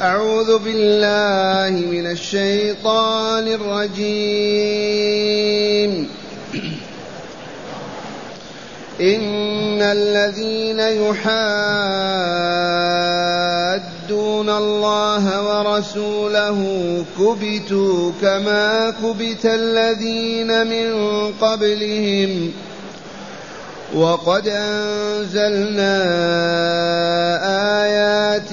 أعوذ بالله من الشيطان الرجيم. إن الذين يحادون الله ورسوله كبتوا كما كبت الذين من قبلهم. وقد أنزلنا آيات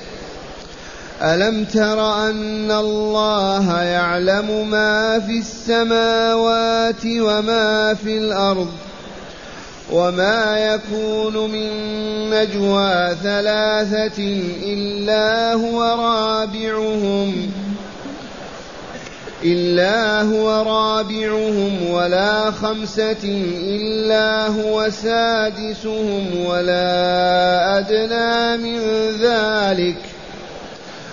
ألم تر أن الله يعلم ما في السماوات وما في الأرض وما يكون من نجوى ثلاثة إلا هو رابعهم إلا هو رابعهم ولا خمسة إلا هو سادسهم ولا أدنى من ذلك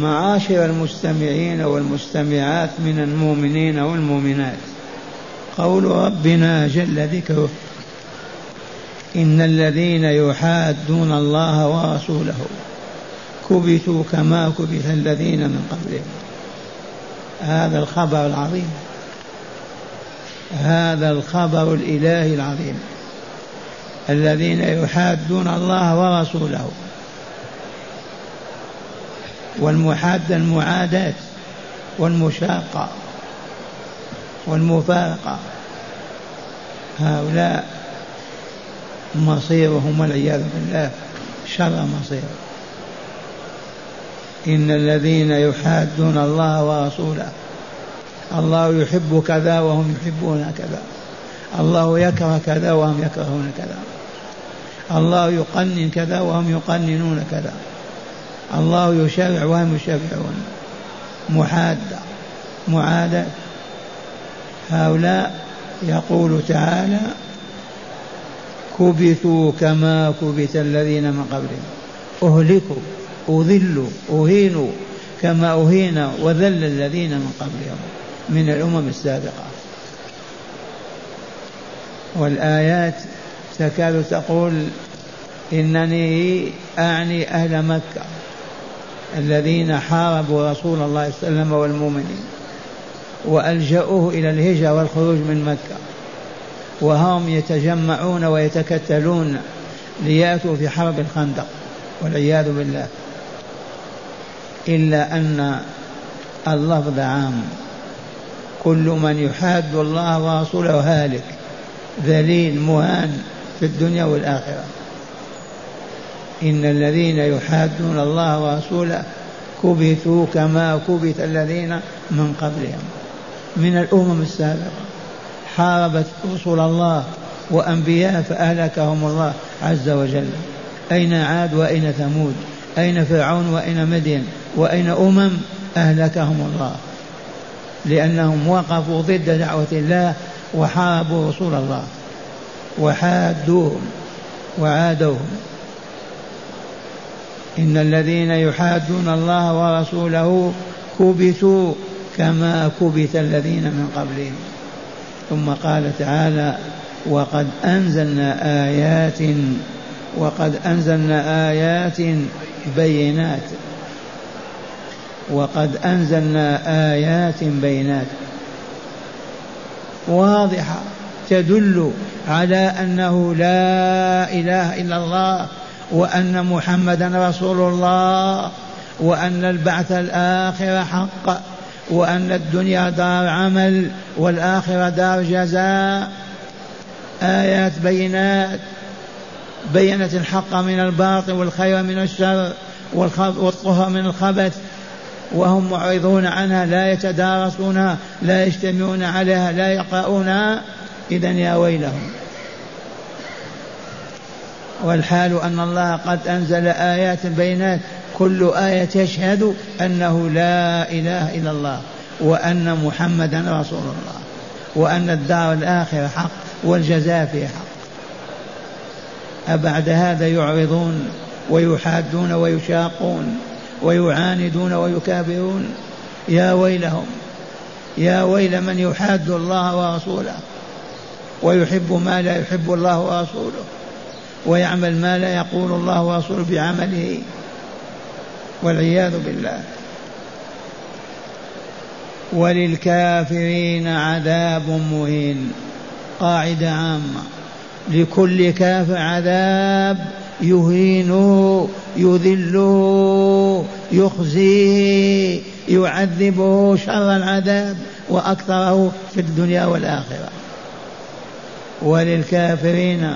معاشر المستمعين والمستمعات من المؤمنين والمؤمنات. قول ربنا جل ذكره إن الذين يحادون الله ورسوله كبتوا كما كبت الذين من قبلهم. هذا الخبر العظيم. هذا الخبر الإلهي العظيم. الذين يحادون الله ورسوله والمحادة المعاداة والمشاقة والمفارقة. هؤلاء مصيرهم والعياذ بالله شر مصير. إن الذين يحادون الله ورسوله الله يحب كذا وهم يحبون كذا. الله يكره كذا وهم يكرهون كذا. الله يقنن كذا وهم يقننون كذا. الله يشرع وهم يشرعون محادة معاداة هؤلاء يقول تعالى كبثوا كما كبت الذين من قبلهم. أهلكوا أذلوا أهينوا كما أهين وذل الذين من قبلهم من الأمم السابقة. والآيات تكاد تقول إنني أعني أهل مكة. الذين حاربوا رسول الله صلى الله عليه وسلم والمؤمنين وألجأوه إلى الهجرة والخروج من مكة. وهم يتجمعون ويتكتلون ليأتوا في حرب الخندق والعياذ بالله. إلا أن اللفظ عام. كل من يحاد الله ورسوله هالك ذليل مهان في الدنيا والآخرة. إن الذين يحادون الله ورسوله كبتوا كما كبت الذين من قبلهم. من الأمم السابقة حاربت رسل الله وأنبياء فأهلكهم الله عز وجل. أين عاد وأين ثمود؟ أين فرعون وأين مدين؟ وأين أمم أهلكهم الله؟ لأنهم وقفوا ضد دعوة الله وحاربوا رسول الله. وحادوهم وعادوهم. إن الذين يحادون الله ورسوله كبتوا كما كبت الذين من قبلهم. ثم قال تعالى وقد أنزلنا آيات وقد أنزلنا آيات بينات. وقد أنزلنا آيات بينات. واضحة تدل على أنه لا إله إلا الله وأن محمدا رسول الله وأن البعث الآخر حق وأن الدنيا دار عمل والآخرة دار جزاء. آيات بينات بينت الحق من الباطل والخير من الشر والطهر من الخبث. وهم معرضون عنها لا يتدارسونها لا يجتمعون عليها لا يقرؤونها. إذا يا ويلهم. والحال أن الله قد أنزل آيات بينات كل آية تشهد أنه لا إله إلا الله وأن محمدا رسول الله وأن الدار الآخرة حق والجزاء فيه حق. أبعد هذا يعرضون ويحادون ويشاقون ويعاندون ويكابرون. يا ويلهم يا ويل من يحاد الله ورسوله ويحب ما لا يحب الله ورسوله. ويعمل ما لا يقول الله ورسوله بعمله والعياذ بالله. وللكافرين عذاب مهين. قاعدة عامة. لكل كافر عذاب يهينه يذله يخزيه يعذبه شر العذاب وأكثره في الدنيا والآخرة. وللكافرين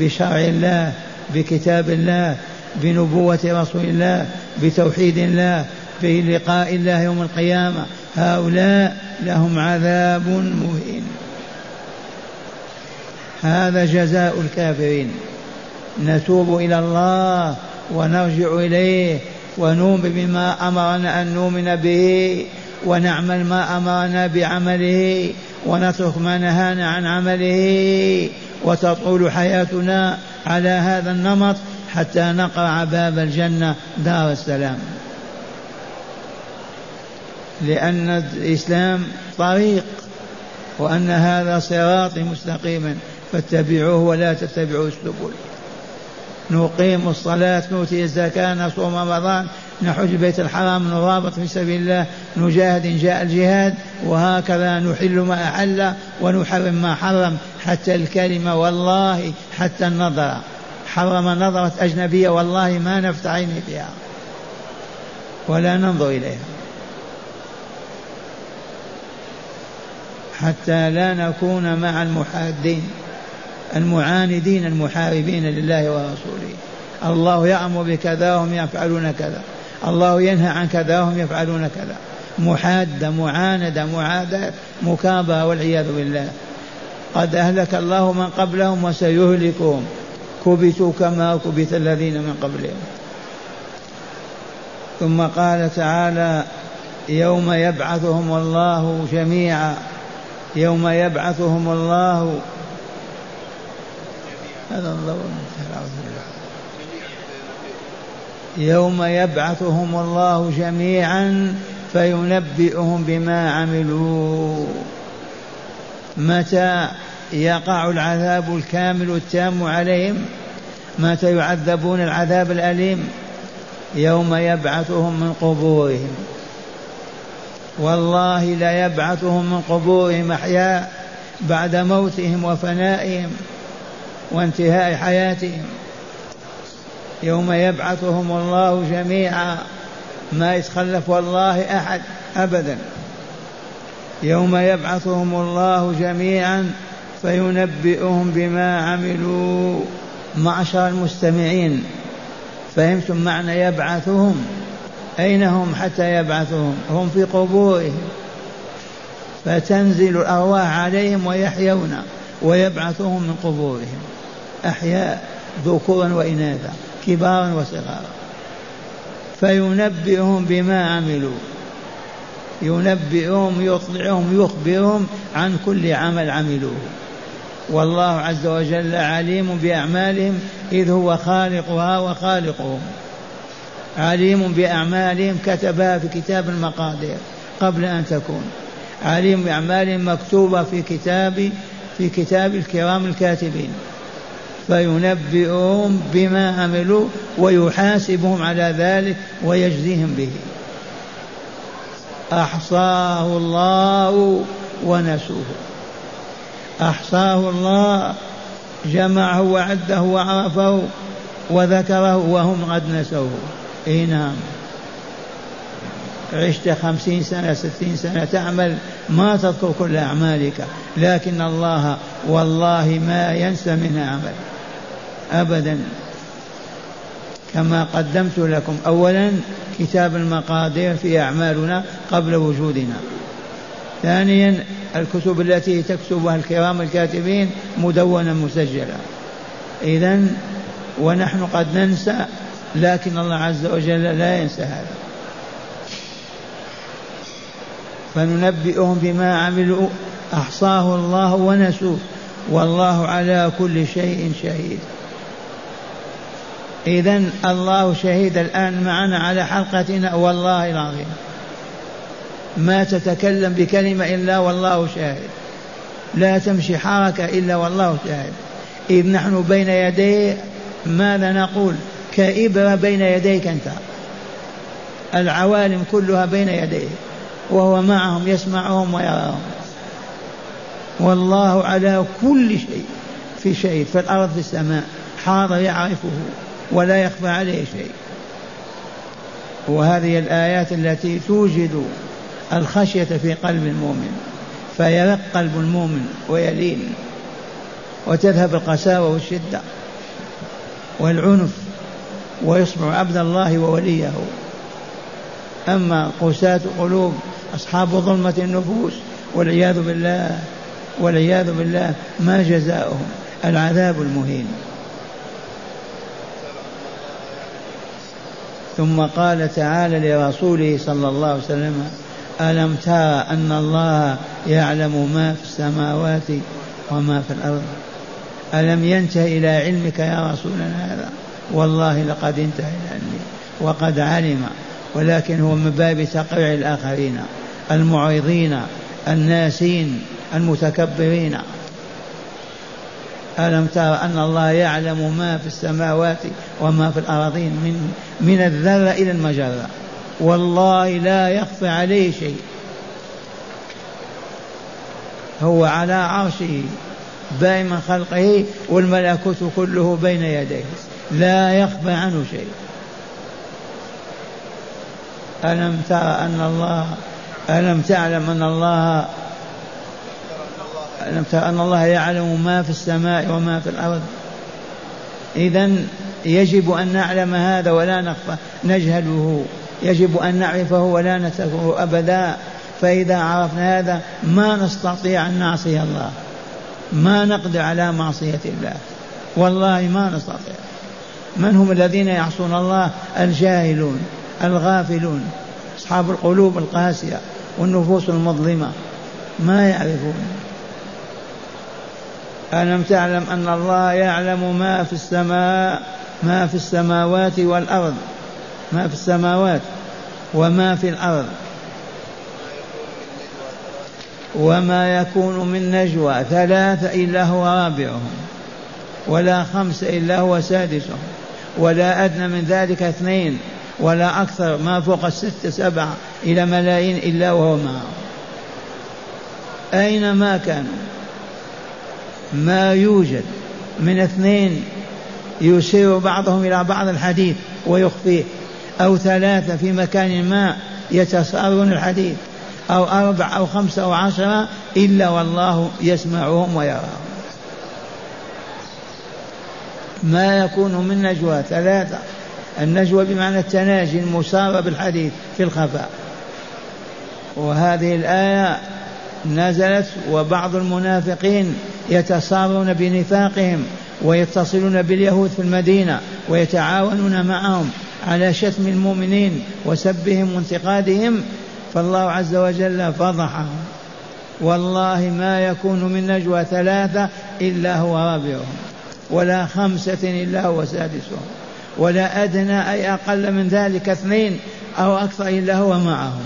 بشرع الله بكتاب الله بنبوة رسول الله بتوحيد الله بلقاء الله يوم القيامة. هؤلاء لهم عذاب مهين. هذا جزاء الكافرين. نتوب إلى الله ونرجع إليه ونؤمن بما أمرنا أن نؤمن به ونعمل ما أمرنا بعمله ونترك ما نهانا عن عمله وتطول حياتنا على هذا النمط حتى نقرع باب الجنة دار السلام. لأن الإسلام طريق وأن هذا صراطي مستقيما فاتبعوه ولا تتبعوا السبل. نقيم الصلاة نؤتي الزكاة نصوم رمضان نحج بيت الحرام نرابط في سبيل الله نجاهد إن جاء الجهاد وهكذا نحل ما أحل ونحرم ما حرم حتى الكلمة والله حتى النظرة حرم نظرة أجنبية والله ما نفتح عيني فيها ولا ننظر إليها. حتى لا نكون مع المحادين المعاندين المحاربين لله ورسوله. الله يأمر بكذا وهم يفعلون كذا. الله ينهى عن كذا وهم يفعلون كذا. محادة معاندة معاداة مكابرة والعياذ بالله. قد أهلك الله من قبلهم وسيهلكهم. كبتوا كما كبت الذين من قبلهم. ثم قال تعالى يوم يبعثهم الله جميعا. يوم يبعثهم الله. هذا الله. يوم يبعثهم الله جميعا فينبئهم بما عملوا. متى يقع العذاب الكامل التام عليهم؟ متى يعذبون العذاب الأليم؟ يوم يبعثهم من قبورهم. والله لا يبعثهم من قبورهم أحياء بعد موتهم وفنائهم وانتهاء حياتهم. يوم يبعثهم الله جميعا ما يتخلف والله أحد أبدا. يوم يبعثهم الله جميعا فينبئهم بما عملوا معشر المستمعين. فهمتم معنى يبعثهم؟ أين هم حتى يبعثهم؟ هم في قبورهم. فتنزل الأرواح عليهم ويحيون ويبعثهم من قبورهم. أحياء ذكورا وإناثا. كبارا وصغارا. فينبئهم بما عملوا. ينبئهم يطلعهم يخبرهم عن كل عمل عملوه. والله عز وجل عليم بأعمالهم إذ هو خالقها وخالقهم. عليم بأعمالهم كتبها في كتاب المقادير قبل أن تكون. عليم بأعمالهم مكتوبة في كتاب في كتاب الكرام الكاتبين. فينبئهم بما عملوا ويحاسبهم على ذلك ويجزيهم به. أحصاه الله ونسوه. أحصاه الله جمعه وعده وعرفه وذكره وهم قد نسوه. إي نعم. عشت خمسين سنة ستين سنة تعمل ما تذكر كل أعمالك لكن الله والله ما ينسى منها عمل. أبدا. كما قدمت لكم أولا كتاب المقادير في أعمالنا قبل وجودنا. ثانيا الكتب التي تكتبها الكرام الكاتبين مدونة مسجلة إذا ونحن قد ننسى لكن الله عز وجل لا ينسى هذا. فننبئهم بما عملوا. أحصاه الله ونسوه. والله على كل شيء شهيد. إذا الله شهيد الآن معنا على حلقتنا والله العظيم. ما تتكلم بكلمة إلا والله شاهد. لا تمشي حركة إلا والله شاهد. إذ نحن بين يديه ماذا نقول؟ كإبرة بين يديك أنت. العوالم كلها بين يديه وهو معهم يسمعهم ويراهم. والله على كل شيء في شيء في الأرض في السماء حاضر يعرفه. ولا يخفى عليه شيء. وهذه الآيات التي توجد الخشية في قلب المؤمن فيرق قلب المؤمن ويلين وتذهب القساوة والشدة والعنف ويصبح عبد الله ووليه. أما قساة قلوب أصحاب ظلمة النفوس والعياذ بالله والعياذ بالله ما جزاؤهم؟ العذاب المهين. ثم قال تعالى لرسوله صلى الله عليه وسلم ألم ترى أن الله يعلم ما في السماوات وما في الأرض؟ ألم ينتهي إلى علمك يا رسولنا هذا؟ والله لقد انتهى إلى علمي وقد علم ولكن هو من باب تقريع الآخرين المعرضين الناسين المتكبرين. ألم تر أن الله يعلم ما في السماوات وما في الأراضين من من الذرة إلى المجرة. والله لا يخفى عليه شيء. هو على عرشه بائن خلقه والملكوت كله بين يديه. لا يخفى عنه شيء. ألم تر أن الله ألم تعلم أن الله ألم تر أن الله يعلم ما في السماء وما في الأرض. إذا يجب أن نعلم هذا ولا نخفى نجهله. يجب أن نعرفه ولا نتركه أبدا. فإذا عرفنا هذا ما نستطيع أن نعصي الله. ما نقدر على معصية الله. والله ما نستطيع. من هم الذين يعصون الله؟ الجاهلون الغافلون أصحاب القلوب القاسية والنفوس المظلمة. ما يعرفون. ألم تعلم أن الله يعلم ما في السماء ما في السماوات والأرض؟ ما في السماوات وما في الأرض. وما يكون من نجوى ثلاثة إلا هو رابعهم ولا خمسة إلا هو سادسهم ولا أدنى من ذلك اثنين ولا أكثر ما فوق الستة سبعة إلى ملايين إلا وهو معهم أينما كانوا؟ ما يوجد من اثنين يشير بعضهم إلى بعض الحديث ويخفيه أو ثلاثة في مكان ما يتصارون الحديث أو أربع أو خمسة أو عشرة إلا والله يسمعهم ويراهم. ما يكون من نجوى ثلاثة النجوى بمعنى التناجي المسارة بالحديث في الخفاء. وهذه الآية نزلت وبعض المنافقين يتصارون بنفاقهم ويتصلون باليهود في المدينة ويتعاونون معهم على شتم المؤمنين وسبهم وانتقادهم فالله عز وجل فضحهم والله ما يكون من نجوى ثلاثة إلا هو رابعهم ولا خمسة إلا هو سادسهم ولا أدنى أي أقل من ذلك اثنين أو أكثر إلا هو معهم.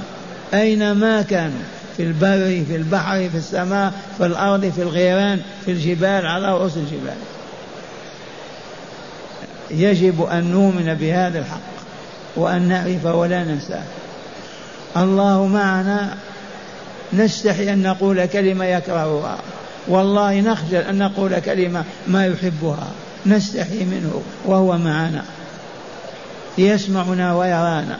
أينما كانوا في البر في البحر في السماء في الأرض في الغيران في الجبال على رؤوس الجبال. يجب أن نؤمن بهذا الحق وأن نعرف ولا ننساه. الله معنا. نستحي أن نقول كلمة يكرهها. والله نخجل أن نقول كلمة ما يحبها. نستحي منه وهو معنا. يسمعنا ويرانا.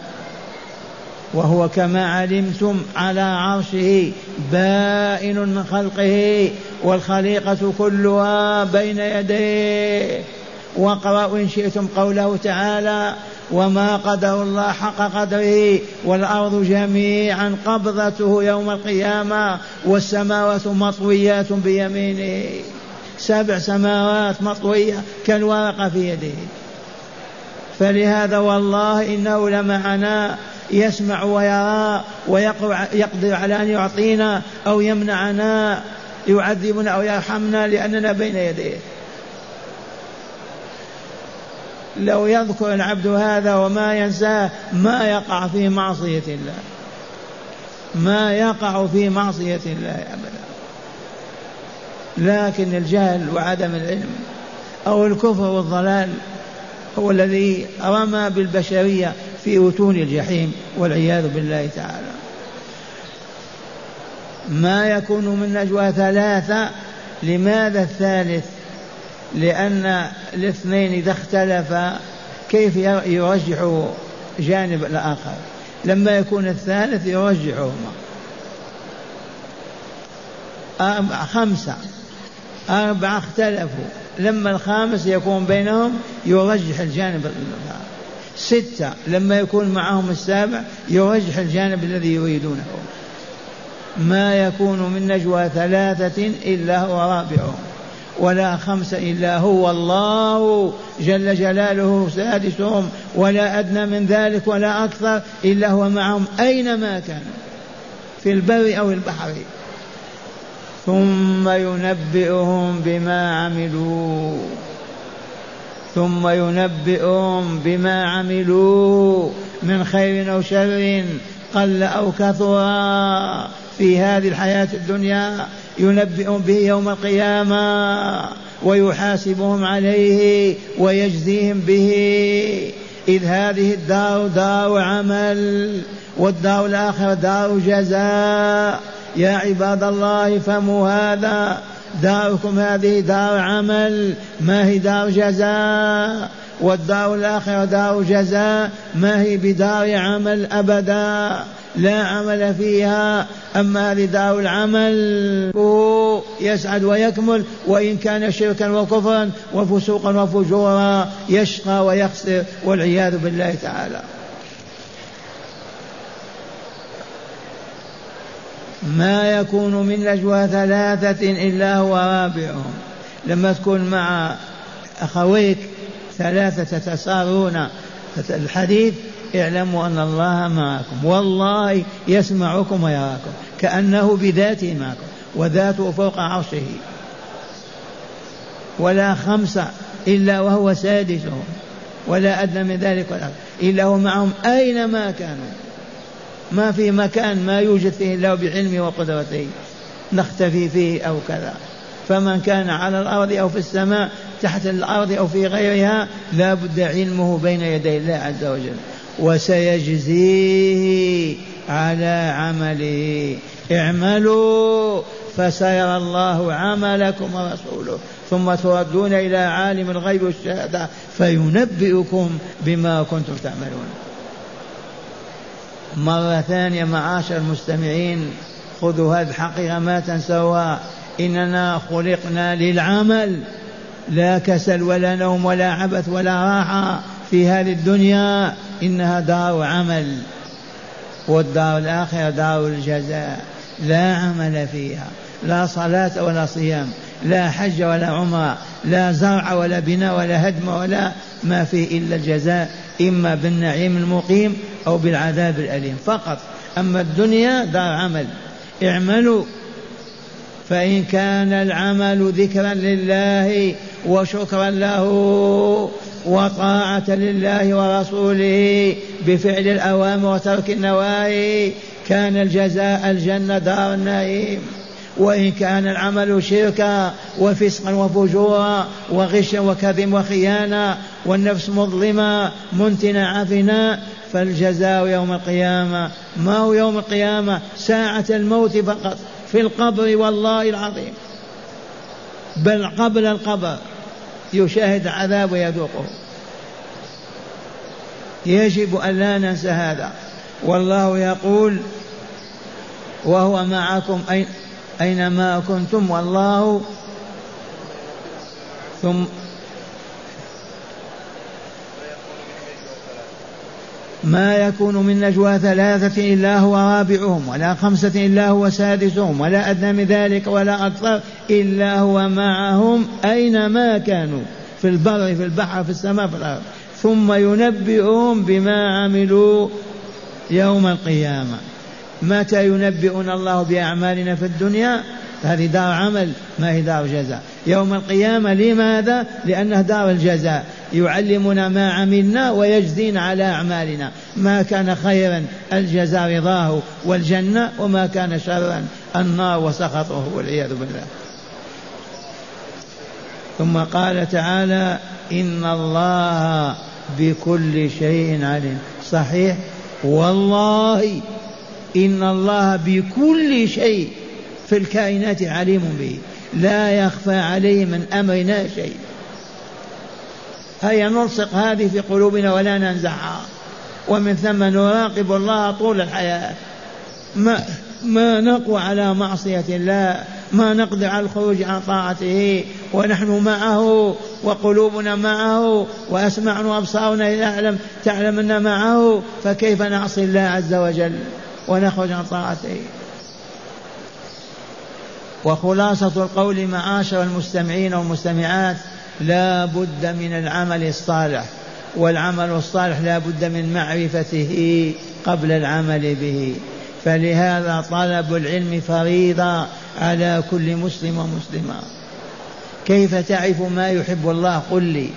وهو كما علمتم على عرشه بائن من خلقه والخليقة كلها بين يديه. واقرأوا إن شئتم قوله تعالى وما قدر الله حق قدره والأرض جميعا قبضته يوم القيامة والسماوات مطويات بيمينه. سبع سماوات مطوية كالورقة في يده. فلهذا والله إنه لمعنا يسمع ويرى ويقدر على أن يعطينا أو يمنعنا يعذبنا أو يرحمنا لأننا بين يديه. لو يذكر العبد هذا وما ينساه ما يقع في معصية الله. ما يقع في معصية الله أبدا. لكن الجهل وعدم العلم أو الكفر والضلال هو الذي رمى بالبشرية في أتون الجحيم والعياذ بالله تعالى. ما يكون من نجوى ثلاثة لماذا الثالث؟ لأن الاثنين إذا اختلفا كيف يرجح جانب الآخر؟ لما يكون الثالث يرجحهما. خمسة. أربعة اختلفوا. لما الخامس يكون بينهم يرجح الجانب الآخر. ستة لما يكون معهم السابع يرجح الجانب الذي يريدونه. ما يكون من نجوى ثلاثة إلا هو رابعهم ولا خمسة إلا هو الله جل جلاله سادسهم ولا أدنى من ذلك ولا أكثر إلا هو معهم أينما كانوا في البر أو البحر. ثم ينبئهم بما عملوا. ثم ينبئهم بما عملوا من خير أو شر قل أو كثر في هذه الحياة الدنيا ينبئهم به يوم القيامة ويحاسبهم عليه ويجزيهم به. إذ هذه الدار دار عمل والدار الآخرة دار جزاء. يا عباد الله فهموا هذا داركم هذه دار عمل ما هي دار جزاء؟ والدار الآخرة دار جزاء ما هي بدار عمل أبدا؟ لا عمل فيها. أما هذه دار العمل يسعد ويكمل وإن كان شركا وكفرا وفسوقا وفجورا يشقى ويخسر والعياذ بالله تعالى. ما يكون من نجوى ثلاثة إلا هو رابعهم لما تكون مع أخويك ثلاثة تتسارون الحديث اعلموا أن الله معكم. والله يسمعكم ويراكم كأنه بذاته معكم وذاته فوق عرشه. ولا خمسة إلا وهو سادسهم ولا أدنى من ذلك ولا إلا هو معهم أينما كانوا. ما في مكان ما يوجد فيه إلا بعلمه وقدرته. نختفي فيه أو كذا. فمن كان على الأرض أو في السماء تحت الأرض أو في غيرها لا بد علمه بين يدي الله عز وجل. وسيجزيه على عمله. اعملوا فسيرى الله عملكم ورسوله. ثم تردون إلى عالم الغيب والشهادة فينبئكم بما كنتم تعملون. مرة ثانية معاشر المستمعين. خذوا هذه الحقيقة ما تنسوها. إننا خلقنا للعمل. لا كسل ولا نوم ولا عبث ولا راحة في هذه الدنيا. إنها دار عمل. والدار الآخرة دار الجزاء. لا عمل فيها. لا صلاة ولا صيام. لا حج ولا عمرة. لا زرع ولا بناء ولا هدم ولا ما فيه إلا الجزاء. إما بالنعيم المقيم أو بالعذاب الأليم. فقط. أما الدنيا دار عمل. اعملوا. فإن كان العمل ذكرا لله وشكرا له وطاعة لله ورسوله بفعل الأوامر وترك النواهي كان الجزاء الجنة دار النعيم. وإن كان العمل شركا وفسقا وفجورا وغشا وكذب وخيانة والنفس مظلمة منتنة عفنا فالجزاء يوم القيامة ما هو يوم القيامة؟ ساعة الموت فقط في القبر والله العظيم. بل قبل القبر يشاهد عذاب ويذوقه. يجب أن لا ننسى هذا. والله يقول وهو معكم أين أينما كنتم والله ثم ما يكون من نجوى ثلاثة إلا هو رابعهم ولا خمسة إلا هو سادسهم ولا أدنى من ذلك ولا أكثر إلا هو معهم أينما كانوا في البر في البحر في السماء في الأرض. ثم ينبئهم بما عملوا يوم القيامة. متى ينبئنا الله بأعمالنا في الدنيا؟ هذه دار عمل ما هي دار جزاء. يوم القيامة لماذا؟ لأنه دار الجزاء. يعلمنا ما عملنا ويجزينا على أعمالنا. ما كان خيرا الجزاء رضاه والجنة وما كان شرا النار وسخطه والعياذ بالله. ثم قال تعالى إن الله بكل شيء عليم. صحيح؟ والله إن الله بكل شيء في الكائنات عليم به. لا يخفى عليه من أمرنا شيء. هيا نلصق هذه في قلوبنا ولا ننزعها. ومن ثم نراقب الله طول الحياة. ما ما نقوى على معصية الله. ما نقدر على الخروج عن طاعته. ونحن معه وقلوبنا معه وأسمعنا وأبصارنا تعلم تعلم أن معه فكيف نعصي الله عز وجل؟ ونخرج عن طاعته وخلاصة القول معاشر المستمعين والمستمعات لا بد من العمل الصالح والعمل الصالح لا بد من معرفته قبل العمل به. فلهذا طلب العلم فريضة على كل مسلم ومسلمة. كيف تعرف ما يحب الله؟ قل لي.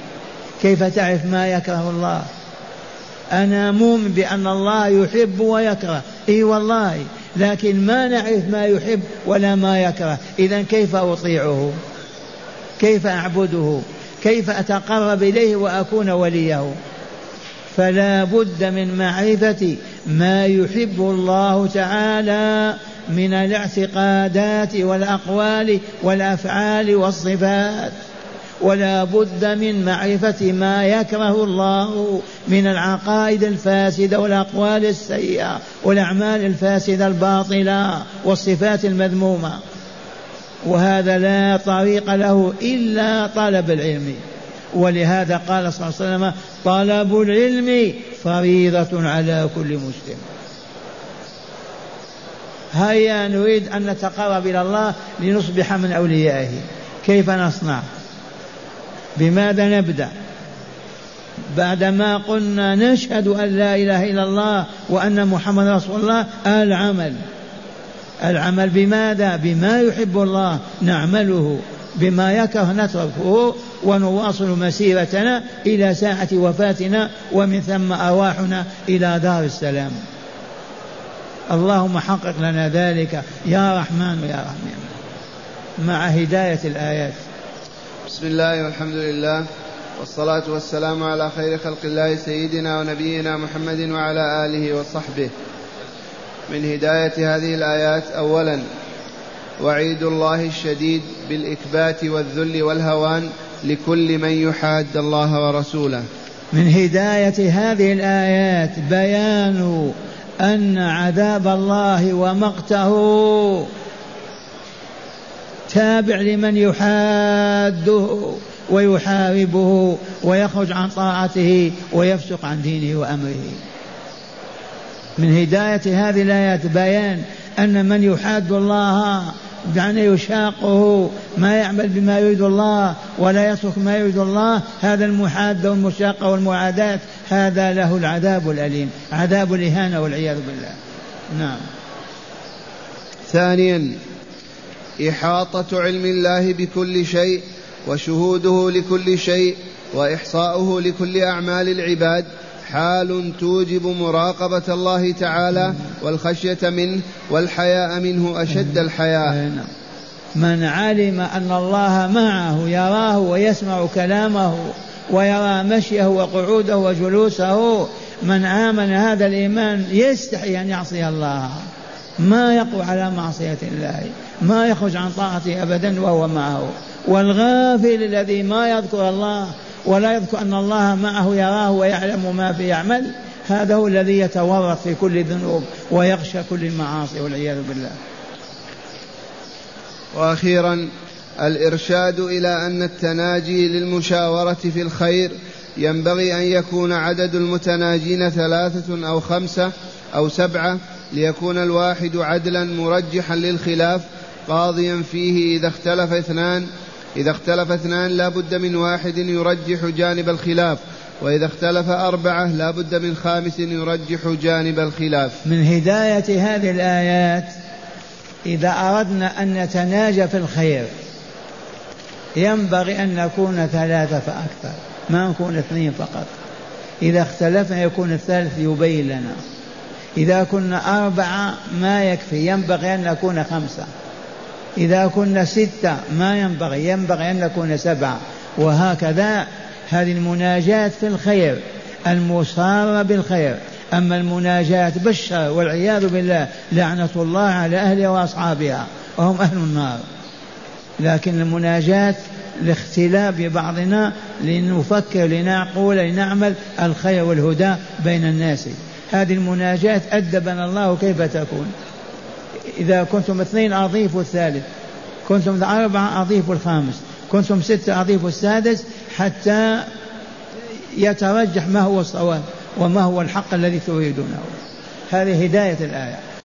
كيف تعرف ما يكره الله؟ أنا مؤمن بأن الله يحب ويكره. إي والله. لكن ما نعرف ما يحب ولا ما يكره. إذا كيف أطيعه؟ كيف أعبده؟ كيف أتقرب إليه وأكون وليه؟ فلا بد من معرفة ما يحب الله تعالى من الاعتقادات والأقوال والأفعال والصفات. ولا بد من معرفة ما يكره الله من العقائد الفاسدة والأقوال السيئة والأعمال الفاسدة الباطلة والصفات المذمومة. وهذا لا طريق له إلا طلب العلم. ولهذا قال صلى الله عليه وسلم طلب العلم فريضة على كل مسلم. هيا نريد أن نتقرب إلى الله لنصبح من أوليائه. كيف نصنع؟ بماذا نبدأ؟ بعدما قلنا نشهد أن لا إله إلا الله وأن محمد رسول الله العمل. العمل بماذا؟ بما يحب الله. نعمله بما يكره نتركه ونواصل مسيرتنا إلى ساعة وفاتنا ومن ثم أرواحنا إلى دار السلام. اللهم حقق لنا ذلك. يا رحمن يا رحمن مع هداية الآيات. بسم الله والحمد لله والصلاة والسلام على خير خلق الله سيدنا ونبينا محمد وعلى آله وصحبه. من هداية هذه الآيات أولا وعيد الله الشديد بالإكبات والذل والهوان لكل من يحاد الله ورسوله. من هداية هذه الآيات بيان أن عذاب الله ومقته تابع لمن يحاده ويحاربه ويخرج عن طاعته ويفسق عن دينه وأمره. من هداية هذه الآيات بيان أن من يحاد الله يعني يشاقه ما يعمل بما يريد الله ولا يترك ما يريد الله هذا المحاد والمشاقة والمعاداة هذا له العذاب الأليم عذاب الإهانة والعياذ بالله. نعم. ثانيا إحاطة علم الله بكل شيء وشهوده لكل شيء وإحصاؤه لكل أعمال العباد. حال توجب مراقبة الله تعالى والخشية منه والحياء منه أشد الحياء. من علم أن الله معه يراه ويسمع كلامه ويرى مشيه وقعوده وجلوسه من آمن هذا الإيمان يستحي أن يعصي الله. ما يقوى على معصية الله ما يخرج عن طاعته أبدا وهو معه. والغافل الذي ما يذكر الله ولا يذكر أن الله معه يراه ويعلم ما في يعمل هذا هو الذي يتورط في كل الذنوب ويغشى كل المعاصي والعياذ بالله. وأخيرا الإرشاد إلى أن التناجي للمشاورة في الخير ينبغي أن يكون عدد المتناجين ثلاثة أو خمسة أو سبعة ليكون الواحد عدلا مرجحا للخلاف قاضيا فيه إذا اختلف اثنان. إذا اختلف اثنان لا بد من واحد يرجح جانب الخلاف وإذا اختلف أربعة لا بد من خامس يرجح جانب الخلاف. من هداية هذه الآيات إذا أردنا أن نتناجى في الخير ينبغي أن نكون ثلاثة فأكثر ما نكون اثنين فقط. إذا اختلفنا يكون الثالث يبين لنا. إذا كنا أربعة ما يكفي ينبغي أن نكون خمسة. إذا كنا ستة ما ينبغي ينبغي أن نكون سبعة. وهكذا هذه المناجاة في الخير المصارة بالخير. أما المناجاة بالشر والعياذ بالله لعنة الله على أهلها وأصحابها وهم أهل النار. لكن المناجاة الاختلاف ببعضنا لنفكر لنعقول لنعمل الخير والهدى بين الناس. هذه المناجاة أدبنا الله كيف تكون. إذا كنتم اثنين أضيفوا الثالث كنتم أربعة أضيفوا الخامس كنتم ستة أضيفوا السادس حتى يترجح ما هو الصواب وما هو الحق الذي تريدونه. هذه هداية الآية.